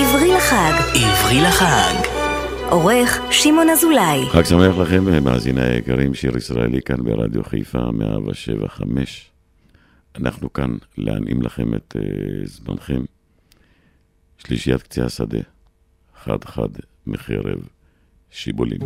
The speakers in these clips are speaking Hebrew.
עברי לחג. עברי לחג. עורך שמעון אזולאי. חג שמח לכם, מאזיני היקרים, שיר ישראלי כאן ברדיו חיפה, 175. אנחנו כאן להנעים לכם את uh, זמנכם. שלישיית קצה השדה, חד-חד מחרב שיבולים.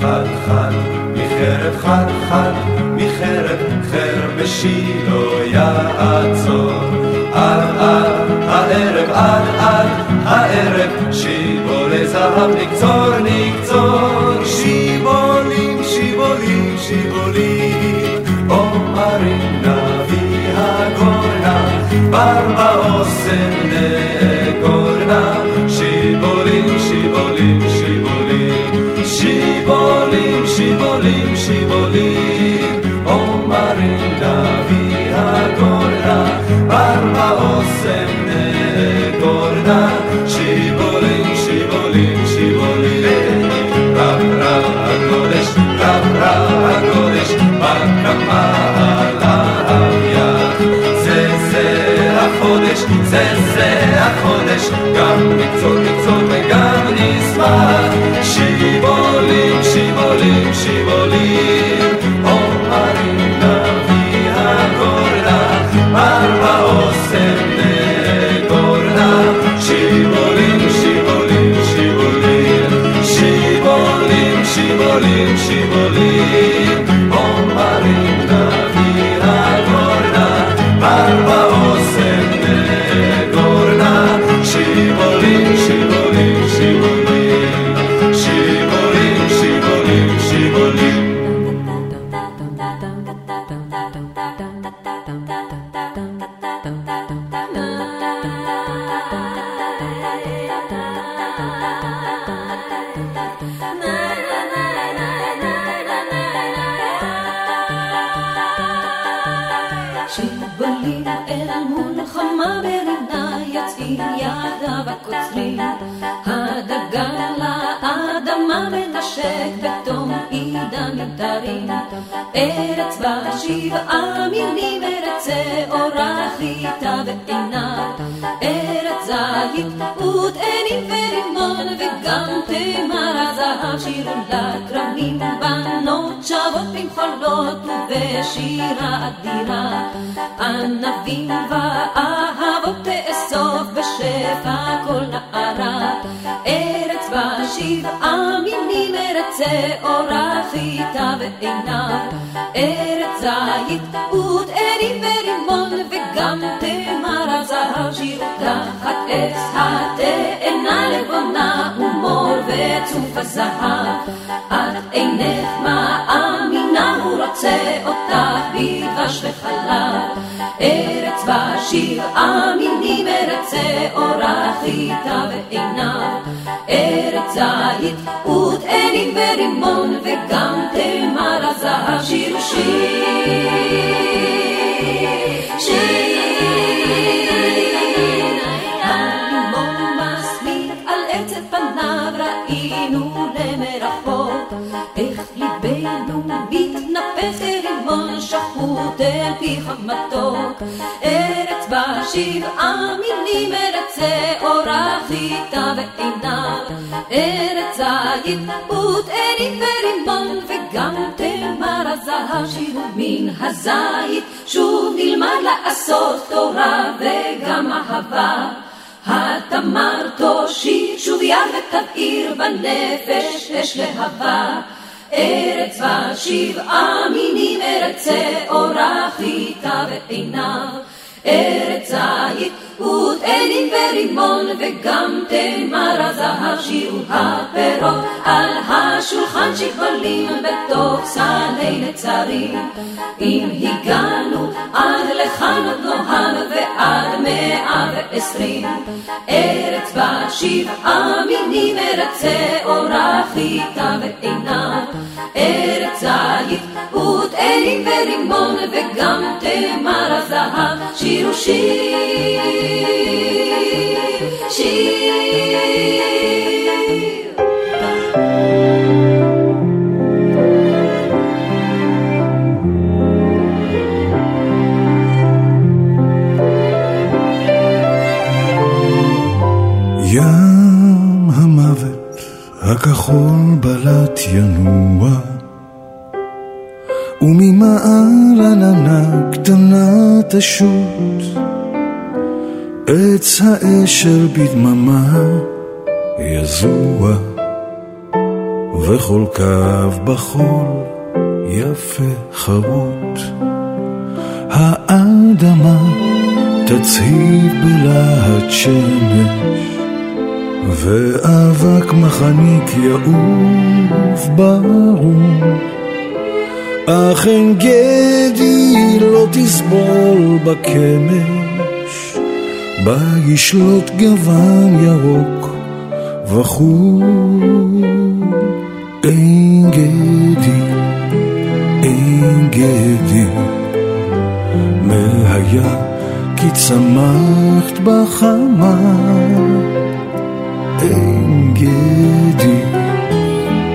חד-חד מחרב חד-חד מחרב חרב בשילה יעצור עד עד הערב עד עד הערב שיבולי זהב נקצור נקצור שיבולים שיבולים שיבולים אומרים נביא הגורנה בר באוסם נגורנה amar. הקוצרים הדגן לאדמה מנשק בתום עידן נמטרים ארץ בה שבעה מינים ארץ שעורה חיטה ועינה ארץ זית ותאנים ורימון וגם תמר הזהב שירו לכרמים בנות שבות במחולות ובשירה אדירה. ענבים ואהבות שבעה מינים ארץ שעורה חיטה ועינה ארץ זית ותאנים ורימון וגם תמר הזהב שירו תחת עץ התאנה לבונה ומור וצוף הזהב. את אינך מאמינה הוא רוצה אותך בדבש וחלב. ארץ בה שבעה מינים ארץ שעורה חיטה ועיניו. ארץ זית ותאנים ורימון וגם תמר הזהב שיר שיר. שיר הרימון מסמיק על עצת פניו ראינו למרחוק איך ליבנו מתנפח שחוט אל פיך מתוק ארץ בה שבעה מינים ארץ שעורה חיטה ועיניו. ארץ זית ותאנים ורימון וגם תמר הזהב שירו מן הזית. שוב נלמד לעשות תורה וגם אהבה. התמר תושיט שוב יד ותבעיר בנפש אש להבה ארץ בה שבעה מינים ארץ שעורה חיטה ועיניו ארץ זית ותאנים ורימון וגם תמר הזהב שירו הפירות על השולחן שכבלים בתוך סלי נצרים אם הגענו עד לכאן עוד נוהל ועד מאה ועשרים ארץ בה שבעה מינים ארץ שעורה חיטה ועיניו ארץ זית ותאנים ורימון וגם תמר הזהב שירו שיר שיר הכחול בלט ינוע, וממעל עננה קטנה תשוט. עץ האשל בדממה יזוע וכל קו בחול יפה חרוט. האדמה תצהיב בלהט שמש ואבק מחניק יעוף ברום אך אין גדי לא תסבול בקמש בה ישלוט גוון ירוק וחור אין גדי, אין גדי מהיה כי צמחת בחמה אין גדי,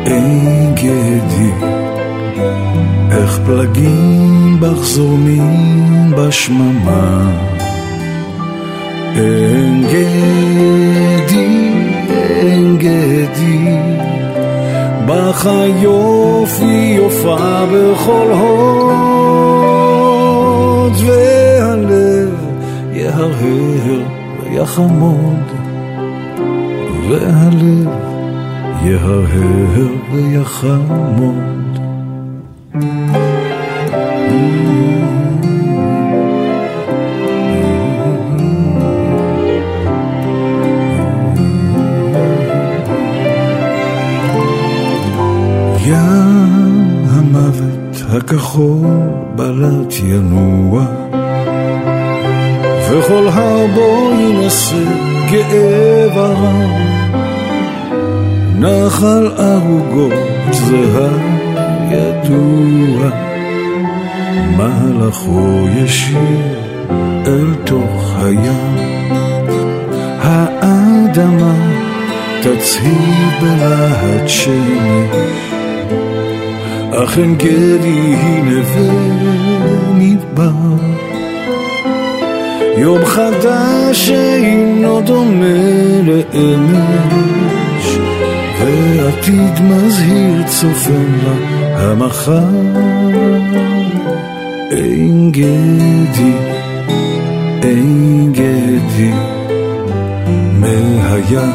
אין גדי, איך פלגים בך זורמים בשממה. אין גדי, בך היופי יופה בכל הוד, והלב יהרהר ויחמוד. והלב יהרהר ויחמוד. ים המוות הכחול בלט ינוע וכל הר בו ינסה כאב הרם נחל ערוגות זה הידוע, מהלכו ישיר אל תוך הים. האדמה תצהיר בלהט שמש, אך אין גדי היא נווה מדבר. יום חדש שאינו דומה לאמש. ועתיד מזהיר צופן לה המחר. אין גדי, אין גדי, מהיה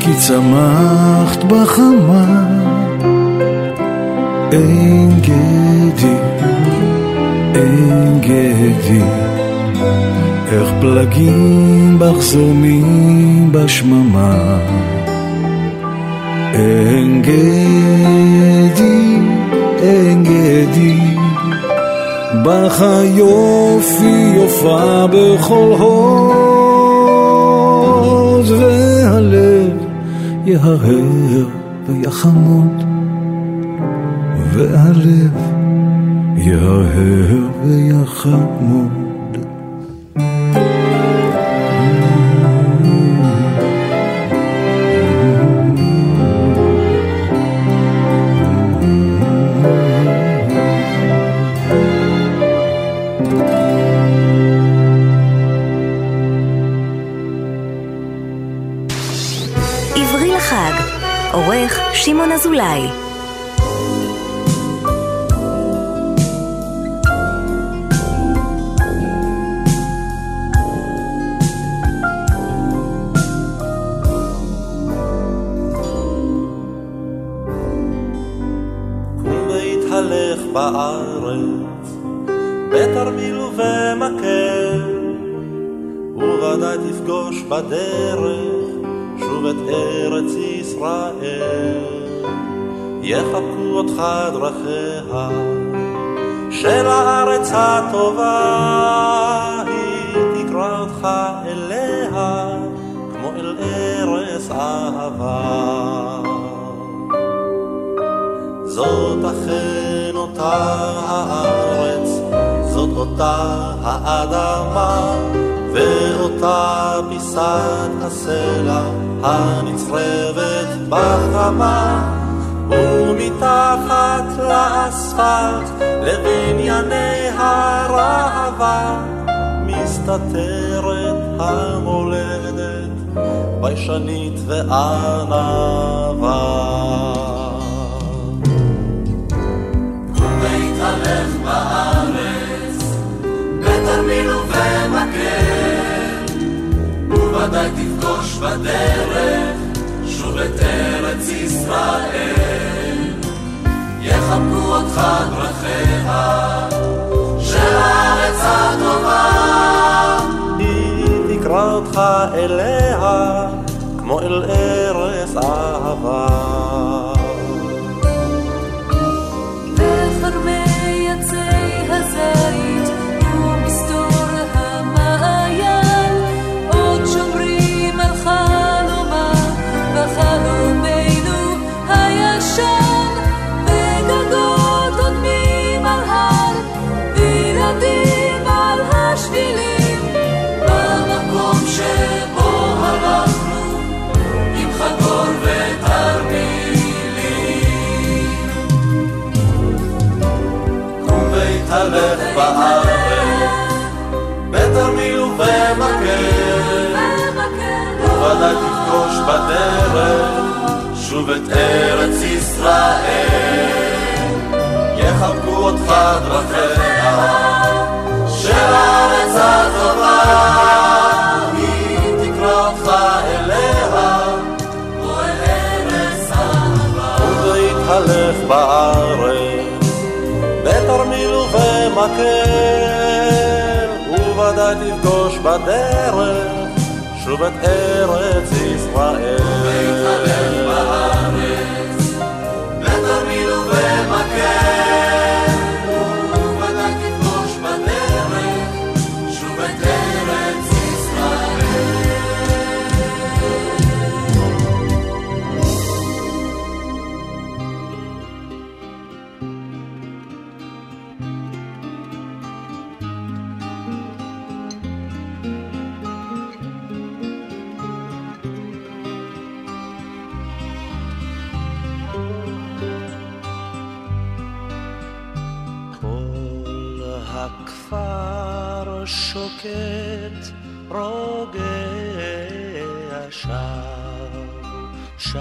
כי צמחת בחמה. אין גדי, איך פלגים בך זורמים בשממה. אין גדי, בך היופי יופה בכל הוד, והלב יהרהר ויחמוד, והלב יהרהר ויחמוד. שמעון אזולאי. בדרך שוב את ארץ ישראל. יחבקו אותך דרכיה של הארץ הטובה, היא תקרא אותך אליה כמו אל ארץ אהבה. זאת אכן אותה הארץ, זאת אותה האדמה, נטתה פיסת הסלע הנצרבת בחמה ומתחת לאספלט לבנייני הראווה מסתתרת המולדת ביישנית וענווה. בדרך, שוב את ארץ ישראל. יחבקו אותך דרכיה, של הארץ הטובה. היא תקרא אותך אליה, כמו אל ארץ אהבה. שוב את ארץ ישראל, יחבקו אותך דרכיה, של הארץ הטובה, היא תקרא אותך אליה, בוא ארץ אהבה. ובהתהלך בארץ, בתרמיל ובמקל, ובוודאי תפגוש בדרך. שוב את ארץ ישראל. הכפר שוקט, רוגע, שב, שבו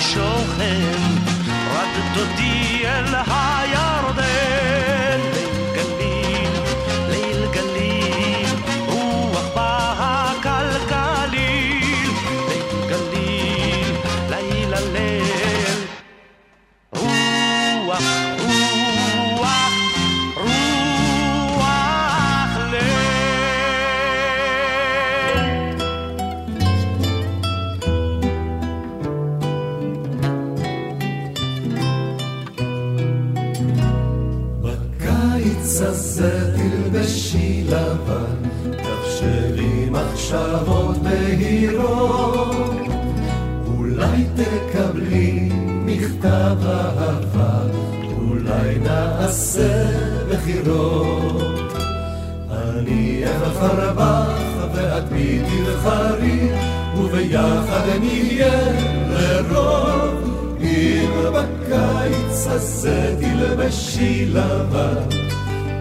שוכן, רק דודי מכתב אהבה, אולי נעשה בחירות. אני אבחר בך ואת בי תבחרי, וביחד נהיה לרוב. אם בקיץ הזה תלבשי לבן,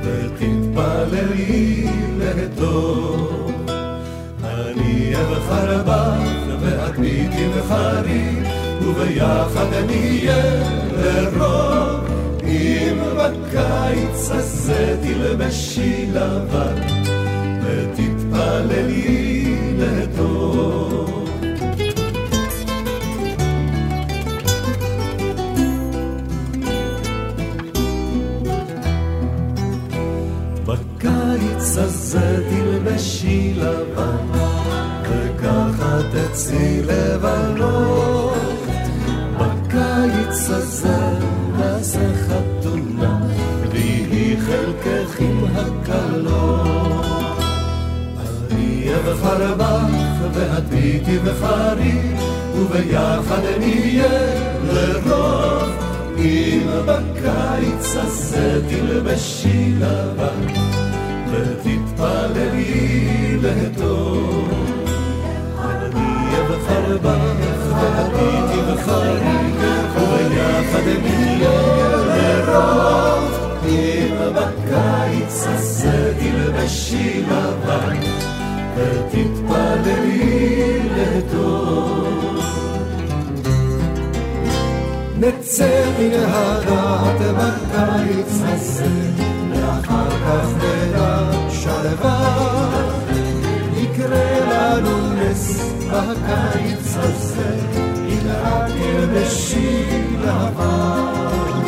ותתפללי לטוב. אני אבחר בך ואת בי תבחרי, וביחד נהיה לרוב. אם בקיץ הזה תלבשי לבן, ותתפללי לטוב. אבחר בך ואת בי תבחרי, וביחד נהיה לרוב. אם בקיץ הזה תלבשי לבן, ותתפללי לטוב. אני אבחר בך ואת בי תבחרי, וביחד נהיה לרוב. אם בקיץ הזה תלבשי לבן, ותתפללי לטוב. נצא מן הדעת בקיץ הזה, ואחר כך נדע שלווה. יקרה לנו נס בקיץ הזה, אם רק תלבשי לבן.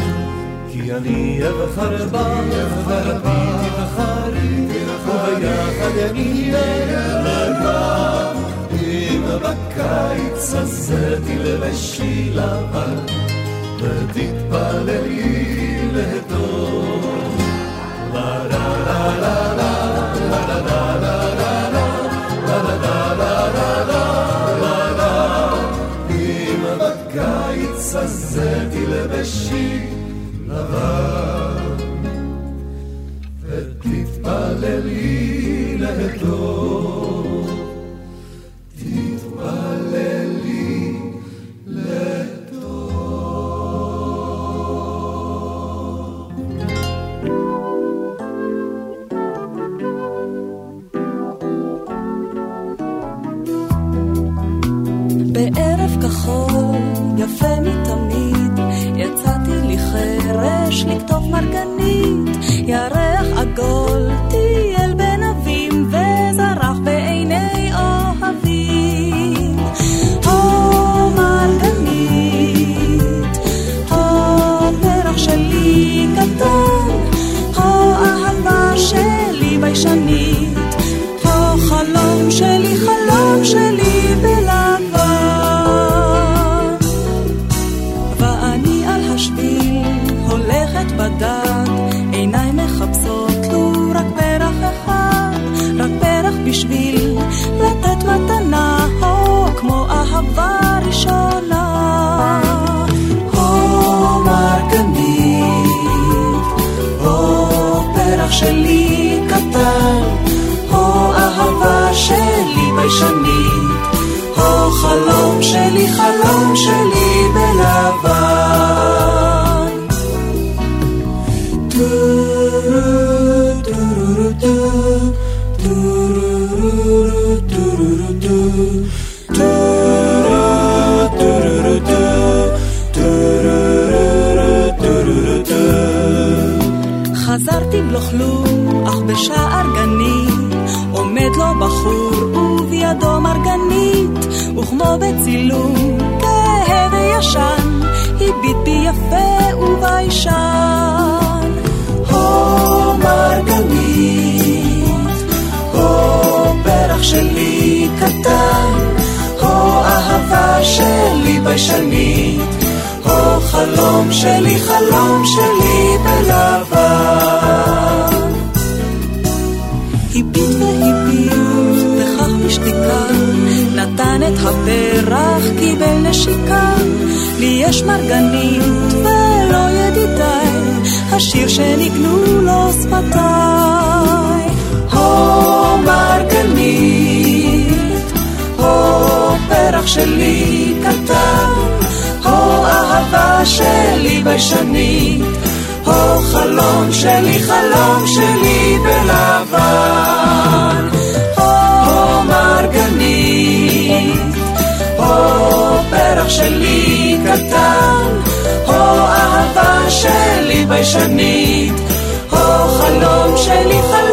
כי אני אבחר בך ואת בי תבחרי, וביחד נהיה לנו אם בקיץ הזה תלבשי לבן ותתפללי לטוב לה לה לה לה לה הזה תלבשי לבן الذين هدوا בשער גני עומד לו בחור ובידו מרגנית, וכמו בצילום כהה וישן, הביט בי יפה וביישן. הו מרגנית, הו פרח שלי קטן, הו אהבה שלי ביישנית, חלום שלי, חלום שלי בלבן. נתן את הפרח, קיבל נשיקה. לי יש מרגנית ולא ידידיי, השיר שניגנו לו שפתיי. הו מרגנית, הו פרח שלי קטן, הו אהבה שלי ביישנית. הו חלום שלי, חלום שלי בלבן. פרח שלי קטן, הו אהבה שלי ביישנית. הו חלום שלי, חלום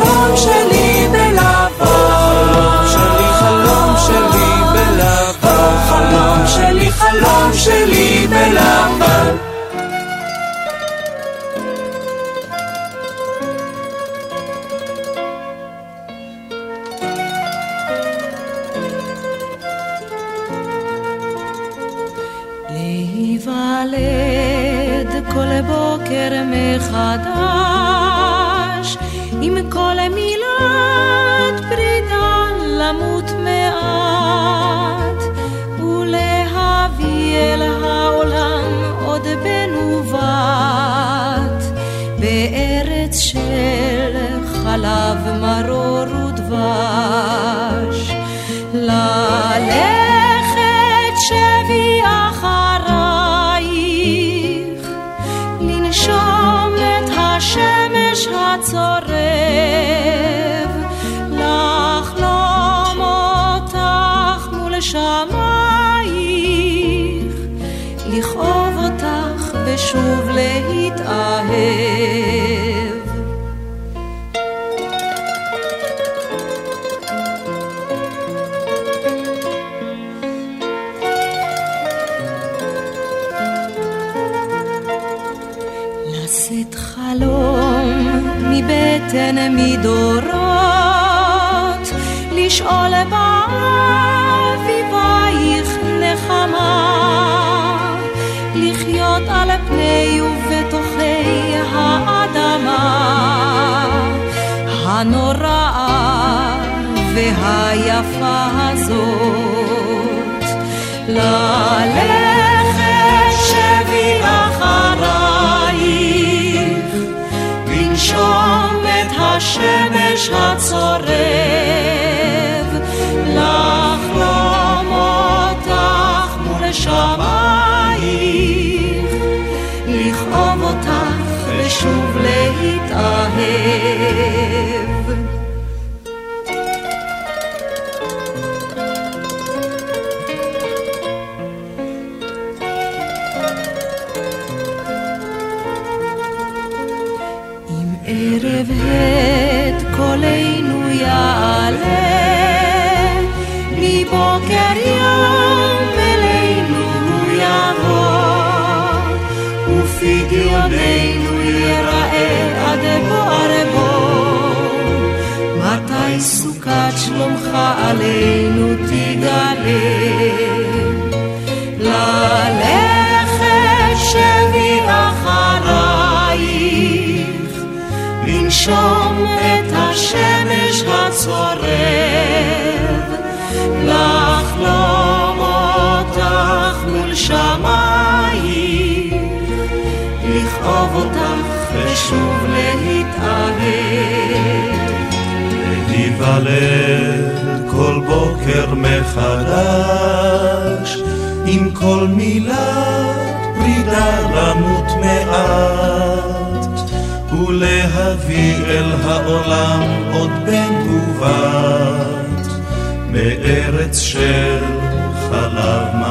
בוקר מחדש, עם כל מילת פרידה למות מעט, מבטן מדורות, לשאול באביבייך נחמה, לחיות על פני ובתוכי האדמה הנוראה והיפה הזאת. ללכת השמש הצורב, לחלום אותך מול שמייך, לכאוב אותך ושוב להתאהב. עלינו תגלה. ללכת שבי אחרייך, לנשום את השמש הצורב, לחלום אותך מול שמיים, לכאוב אותך ושוב להירדם. להיוולד כל בוקר מחדש, עם כל מילת פרידה למות מעט, ולהביא אל העולם עוד בן ובת, מארץ של חלב מ...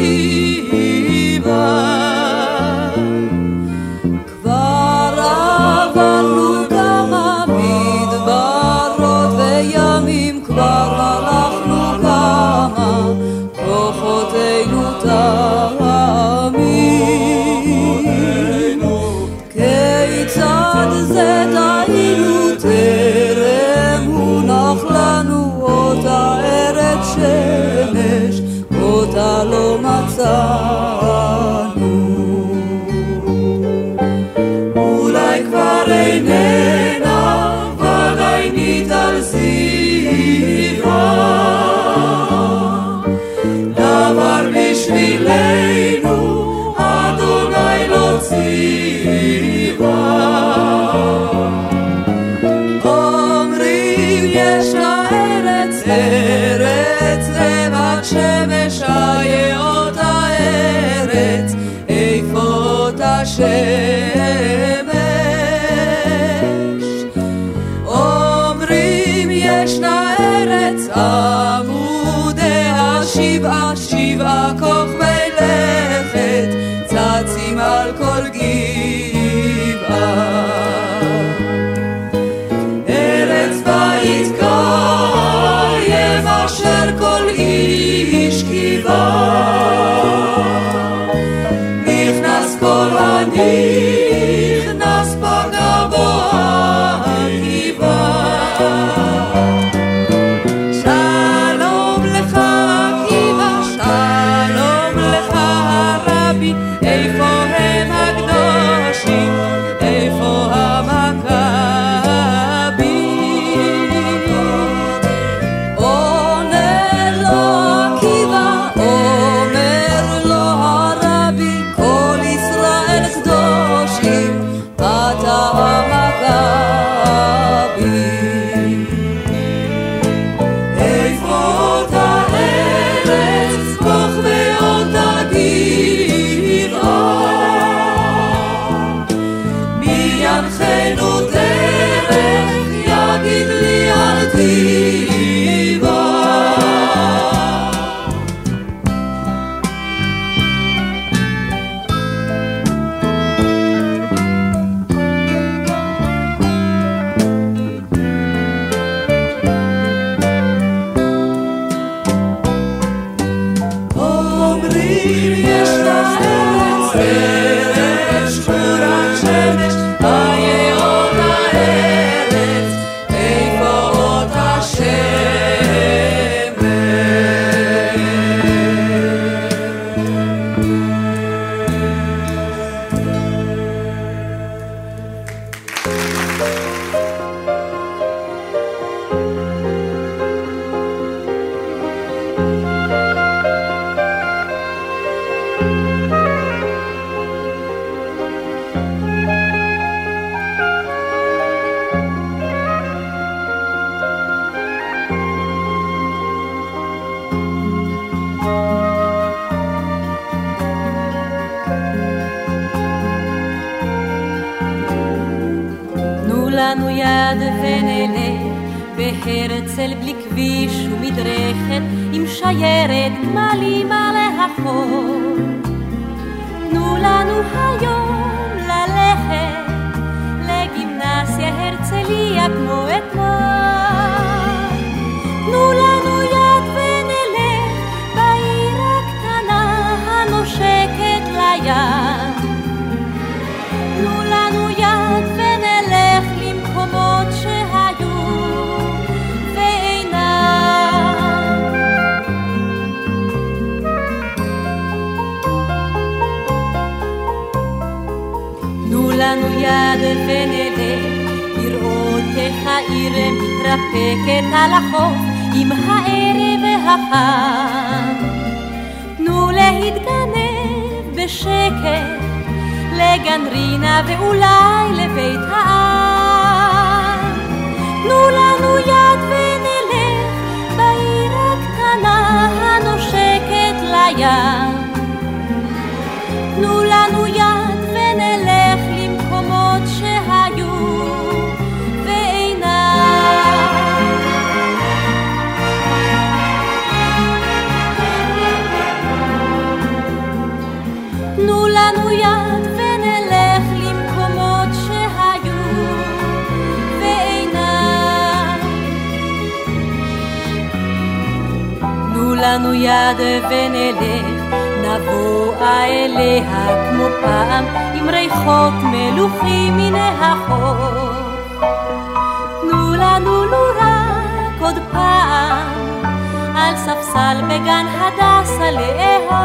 ti. העיר מתרפקת על החוף עם הערב החם. תנו להתגנב בשקט לגן רינה ואולי לבית העם. תנו לנו יד ונלך בעיר הקטנה הנושקת לים. יד ונלך, נבואה אליה כמו פעם, עם ריחות מלוכים מן החוף. תנו לנו לו רק עוד פעם, על ספסל בגן הדסה לאהוב.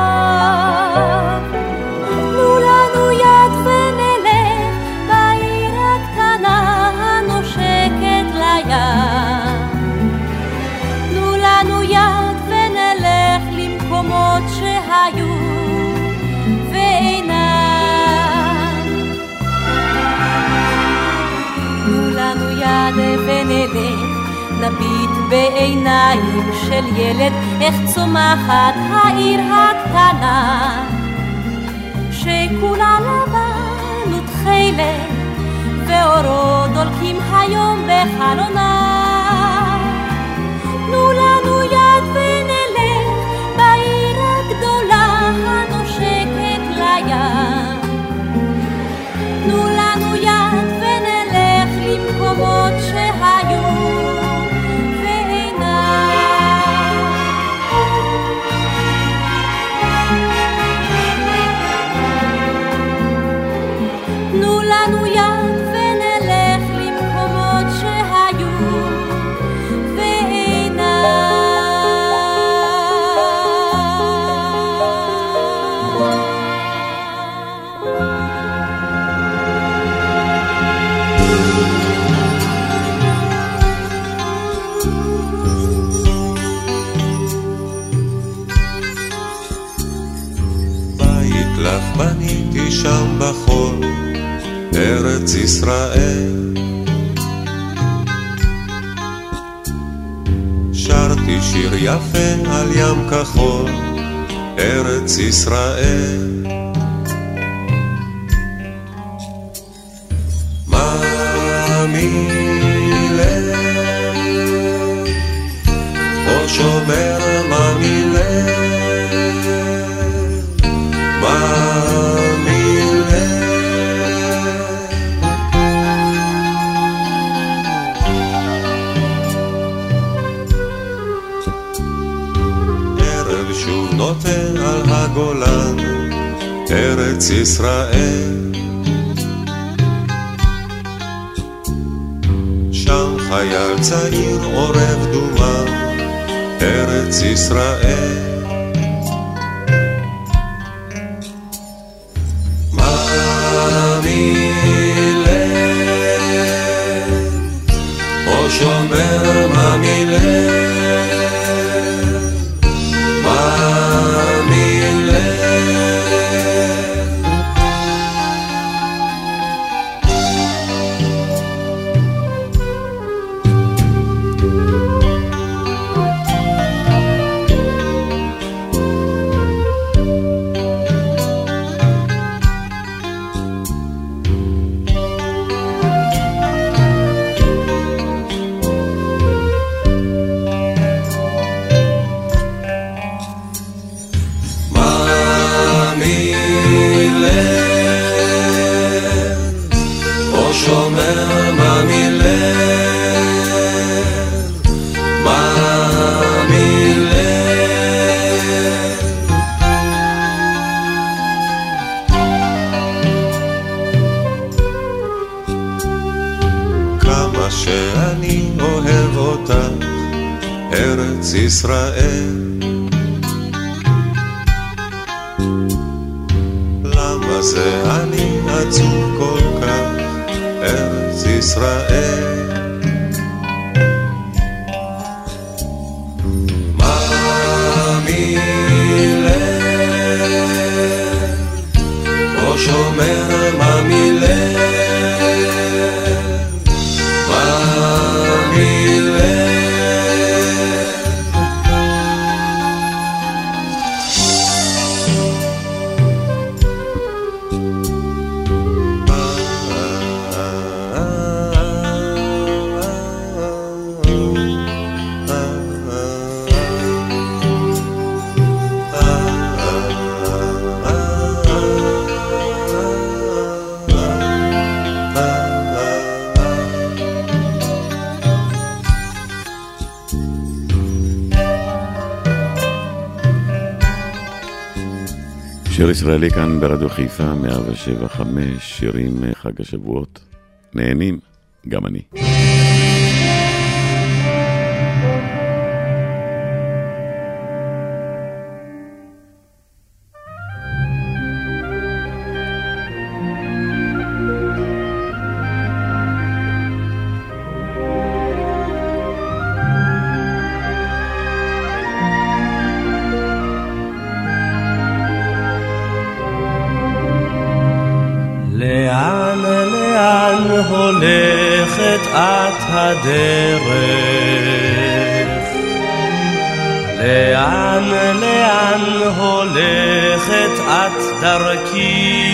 ונלך, נביט בעיניים של ילד, איך צומחת העיר הקטנה. שכולה לבן ותכלת, ואורות דולקים היום בחלונה. ארץ ישראל. שרתי שיר יפה על ים כחול, ארץ ישראל. ממילא, או שומר ממילא. ממילא הגולן, ארץ ישראל. שם חייל צעיר עורב דומה, ארץ ישראל. למה זה אני עצוב כל כך, ארץ ישראל? ישראלי כאן ברדיו חיפה, 107.5, שירים חג השבועות. נהנים, גם אני. לאן הולכת את דרכי?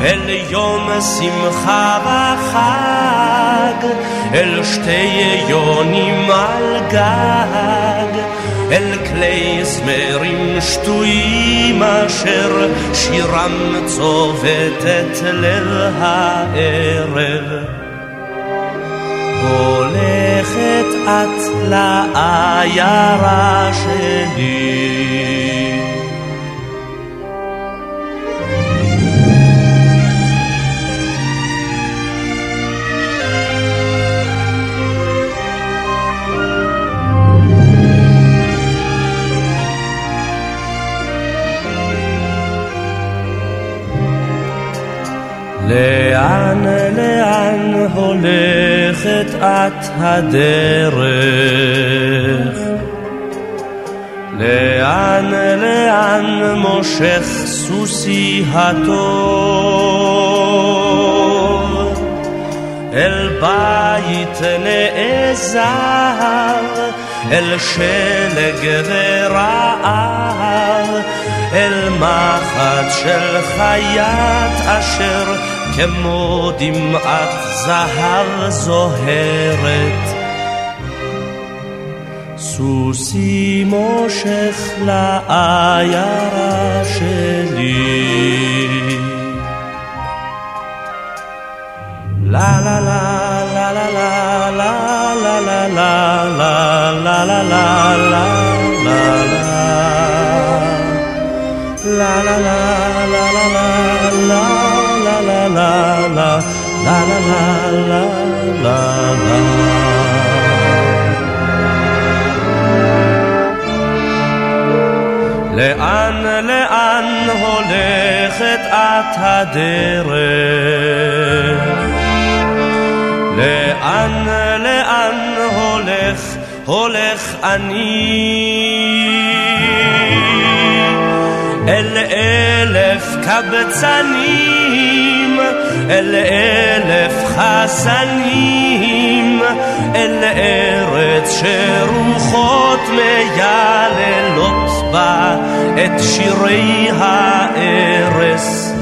אל יום שמחה וחג, אל שתי יונים על גג, אל כלי זמרים שטויים אשר שירם צובט את ליל הערב. הולכת את לעיירה שלי. לאן, לאן הולכת את הדרך? לאן, לאן מושך סוסי הטוב? אל בית נעזר, אל שלג ורעב, אל מחט של חיית אשר כמו דמעת זהב זוהרת. סוסי מושך לעיירה שלי. לה לה לה לה לה לה לה לה לה לה לה לה לה לה לה la la la la la לאן לאן הולכת את הדרך? לאן לאן הולך הולך אני? אל אלף קבצנים, אל אלף חסנים, אל ארץ שרוחות מייללות בה את שירי הארס.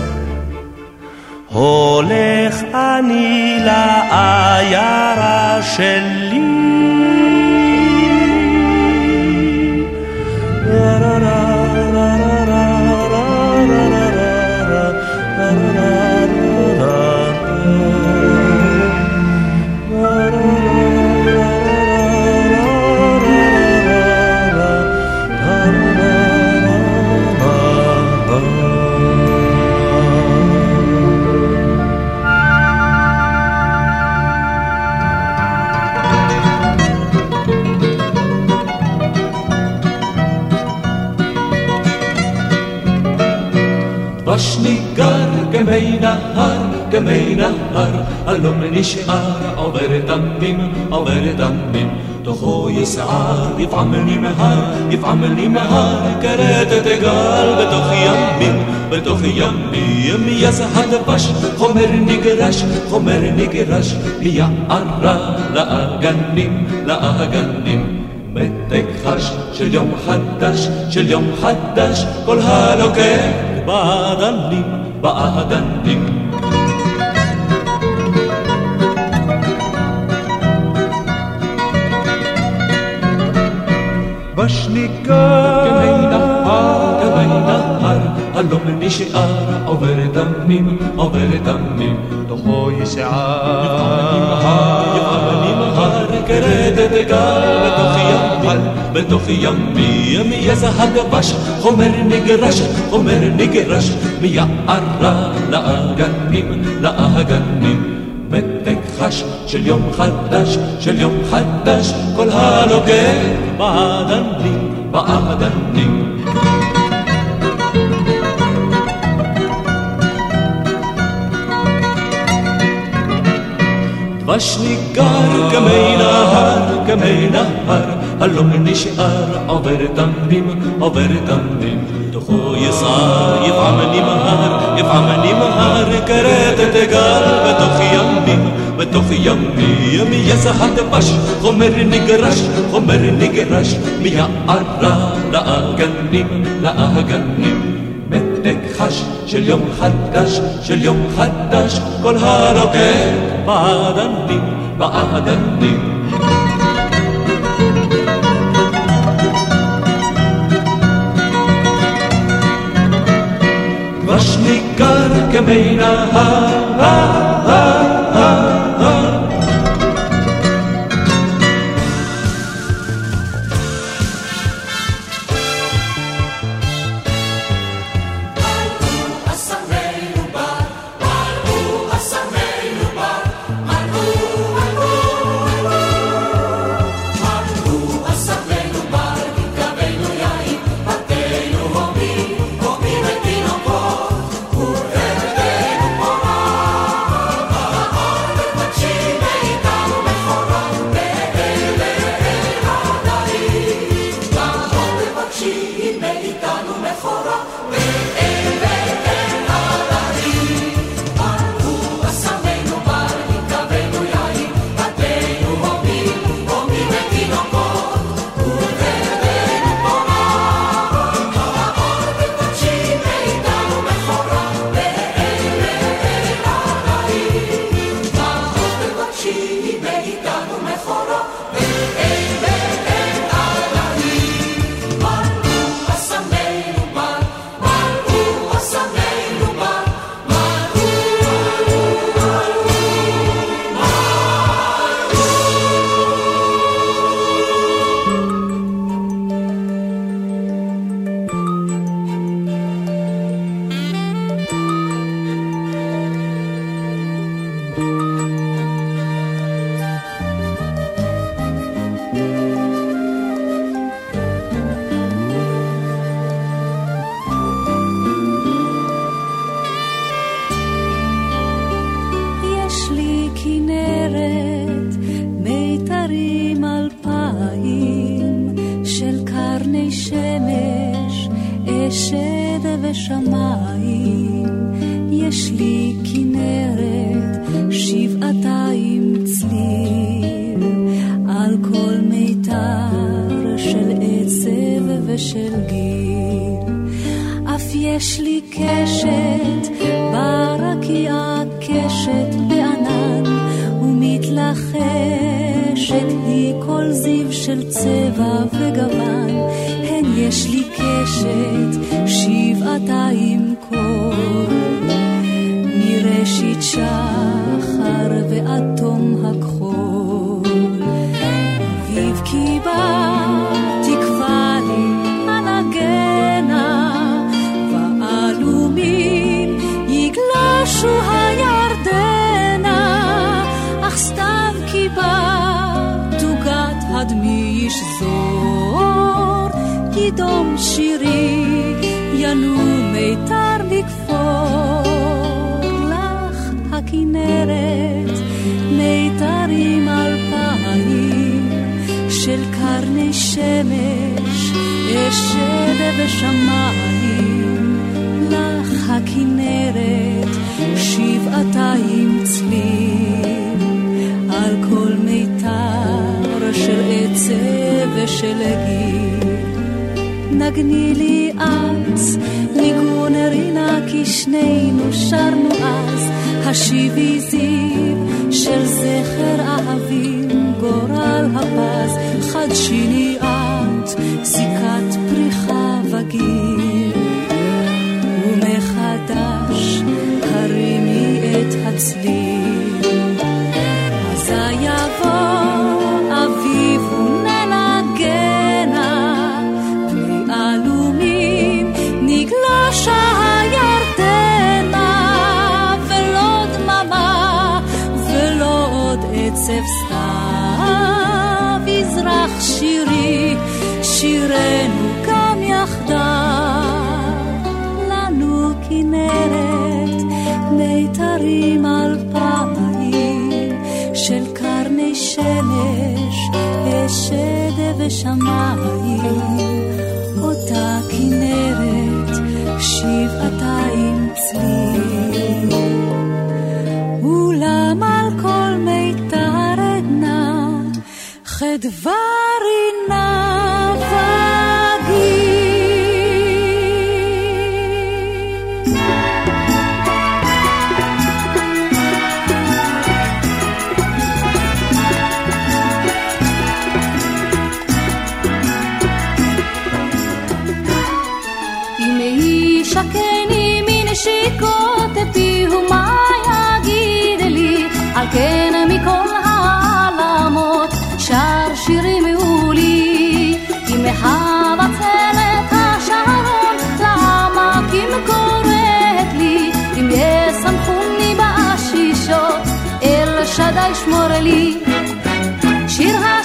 הולך אני לעיירה שלי כמי נהר, הלום נשאר, עובר דמים, עובר דמים. תוכו יסער, יפעם לי מהר, יפעם לי מהר, כרתת גל בתוך ימים, בתוך ימים, יזע הדבש, חומר נגרש, חומר נגרש, מיערה לאגנים, לאגנים. מתק חש של יום חדש, של יום חדש, כל הלוקח באדנים, באדנים. בשניקה כמי נהר, כמי נהר, הלום נשאר, עובר דמים, עובר דמים. תוכו יסער, יפעם לי מהר, כרתת גל בתוך ימים, בתוך ימים, יזע הדבש, חומר נגרש, חומר נגרש, מיערה לאגנים, לאגנים. מתק חש של יום חדש, של יום חדש, כל הנוגע באדנים, באדנים. דבש ניגר כמי נהר, כמי נהר, הלום נשאר, עובר דמים, עובר דמים. תוכו יסער, יפעם נמהר, יפעם נמהר, כרתת גל בתוך ימים, בתוך ימים, יזע הדבש, חומר נגרש, חומר נגרש, מיערה לאגנים, לאגנים. מתק חש של יום חדש, של יום חדש, כל הרוקד באדנים, באדנים. דבש ניגר כמי נהר, אשד ושמיים. יש לי כנרת, שבעתיים צליל, על כל מיתר של עצב ושל גיל. אף יש לי קשת, ברקיע קשת בענן, ומתלחשת היא כל זיו של צבע וגוון. הן יש לי קשת, שבעתיים קול, מראשית שחר ועד תום הכחול. ויבכי בה תקווה לי הנגנה, ועלומים יגלשו הירדנה, אך סתם כי בה תוגת הדמי ישזור, ידום שירי לנו מיתר לקפור לך הכנרת, מיתרים אלפיים של קרני שמש, אשב בשמיים. לך הכנרת, שבעתיים צליל, על כל מיתר של עצב ושל גיל. נגני לי את ניגון הרינה כי שנינו שרנו אז. השיבי זיו של זכר אהבים גורל הפז. חדשינו ושמיים, אותה כנרת, שבעתיים צליל. ולמה על כל מי תרדנה חדווה לי. שיר השיר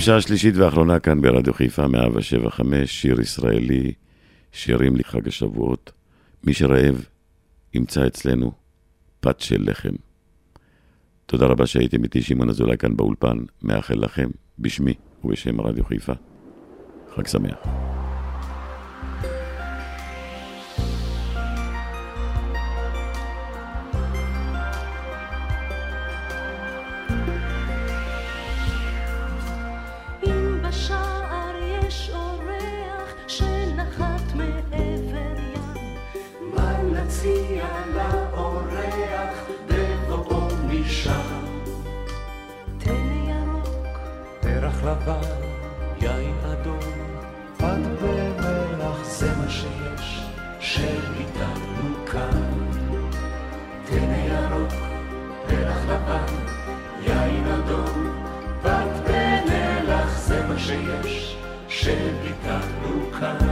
מסיימים שעה שלישית ואחרונה כאן ברדיו חיפה 175, שיר ישראלי, שירים לחג השבועות. מי שרעב, ימצא אצלנו פת של לחם. תודה רבה שהייתם איתי, שמעון אזולאי כאן באולפן, מאחל לכם, בשמי ובשם רדיו חיפה. חג שמח. לבן, יין אדום, פת במלח, זה מה שיש, שאיתנו כאן. טנא ירוק, פרח לבן, יין אדום, פת במלח, זה מה שיש, שאיתנו כאן.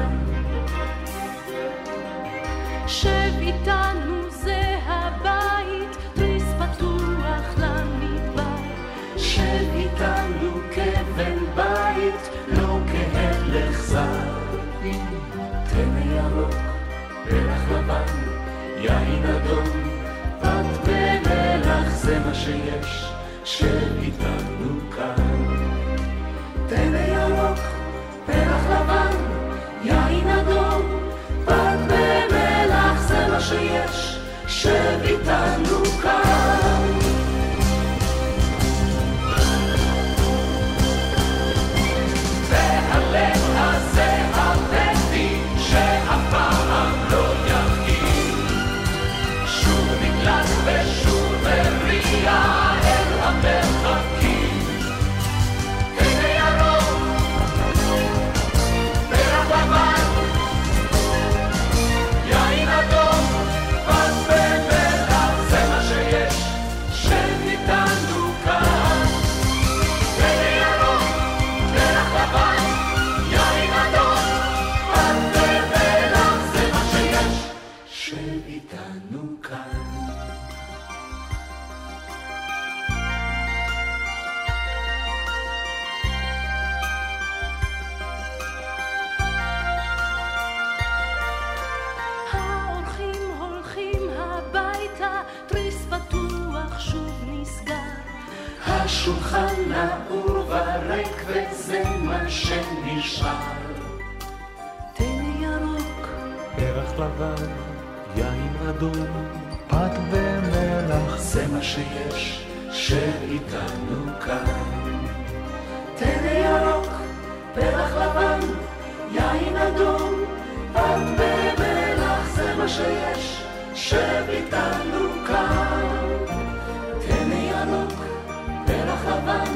כהלך זר. טנא ירוק, פרח לבן, יין אדום, פת במלח, זה מה שיש, שב איתנו כאן. טנא ירוק, פרח לבן, יין אדום, פת במלח, זה מה שיש, שב איתנו כאן. השולחן נעור וריק וזה מה שנשאר. טנא ירוק, פרח לבן, יין אדום, פת במלח, זה מה שיש, שאיתנו כאן. טנא ירוק, פרח לבן, יין אדום, פת במלח, זה מה שיש, שאיתנו כאן. לבן,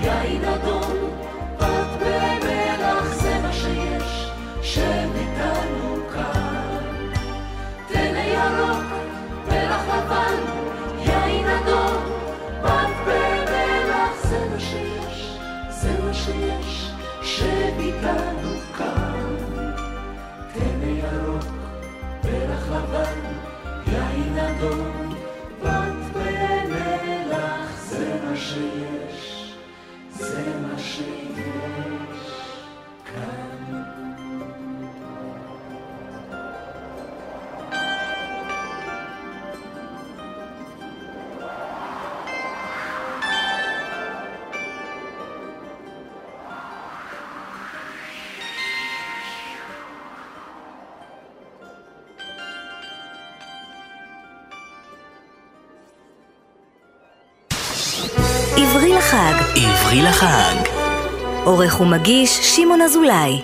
יין אדום, פת במלח, זה מה שיש, שניתנו כאן. טנא ירוק, פרח לבן, יין אדום, פת במלח, זה מה שיש, זה מה שיש, שניתנו כאן. טנא ירוק, פרח לבן, יין אדום, עברי לחג. עורך ומגיש שמעון אזולאי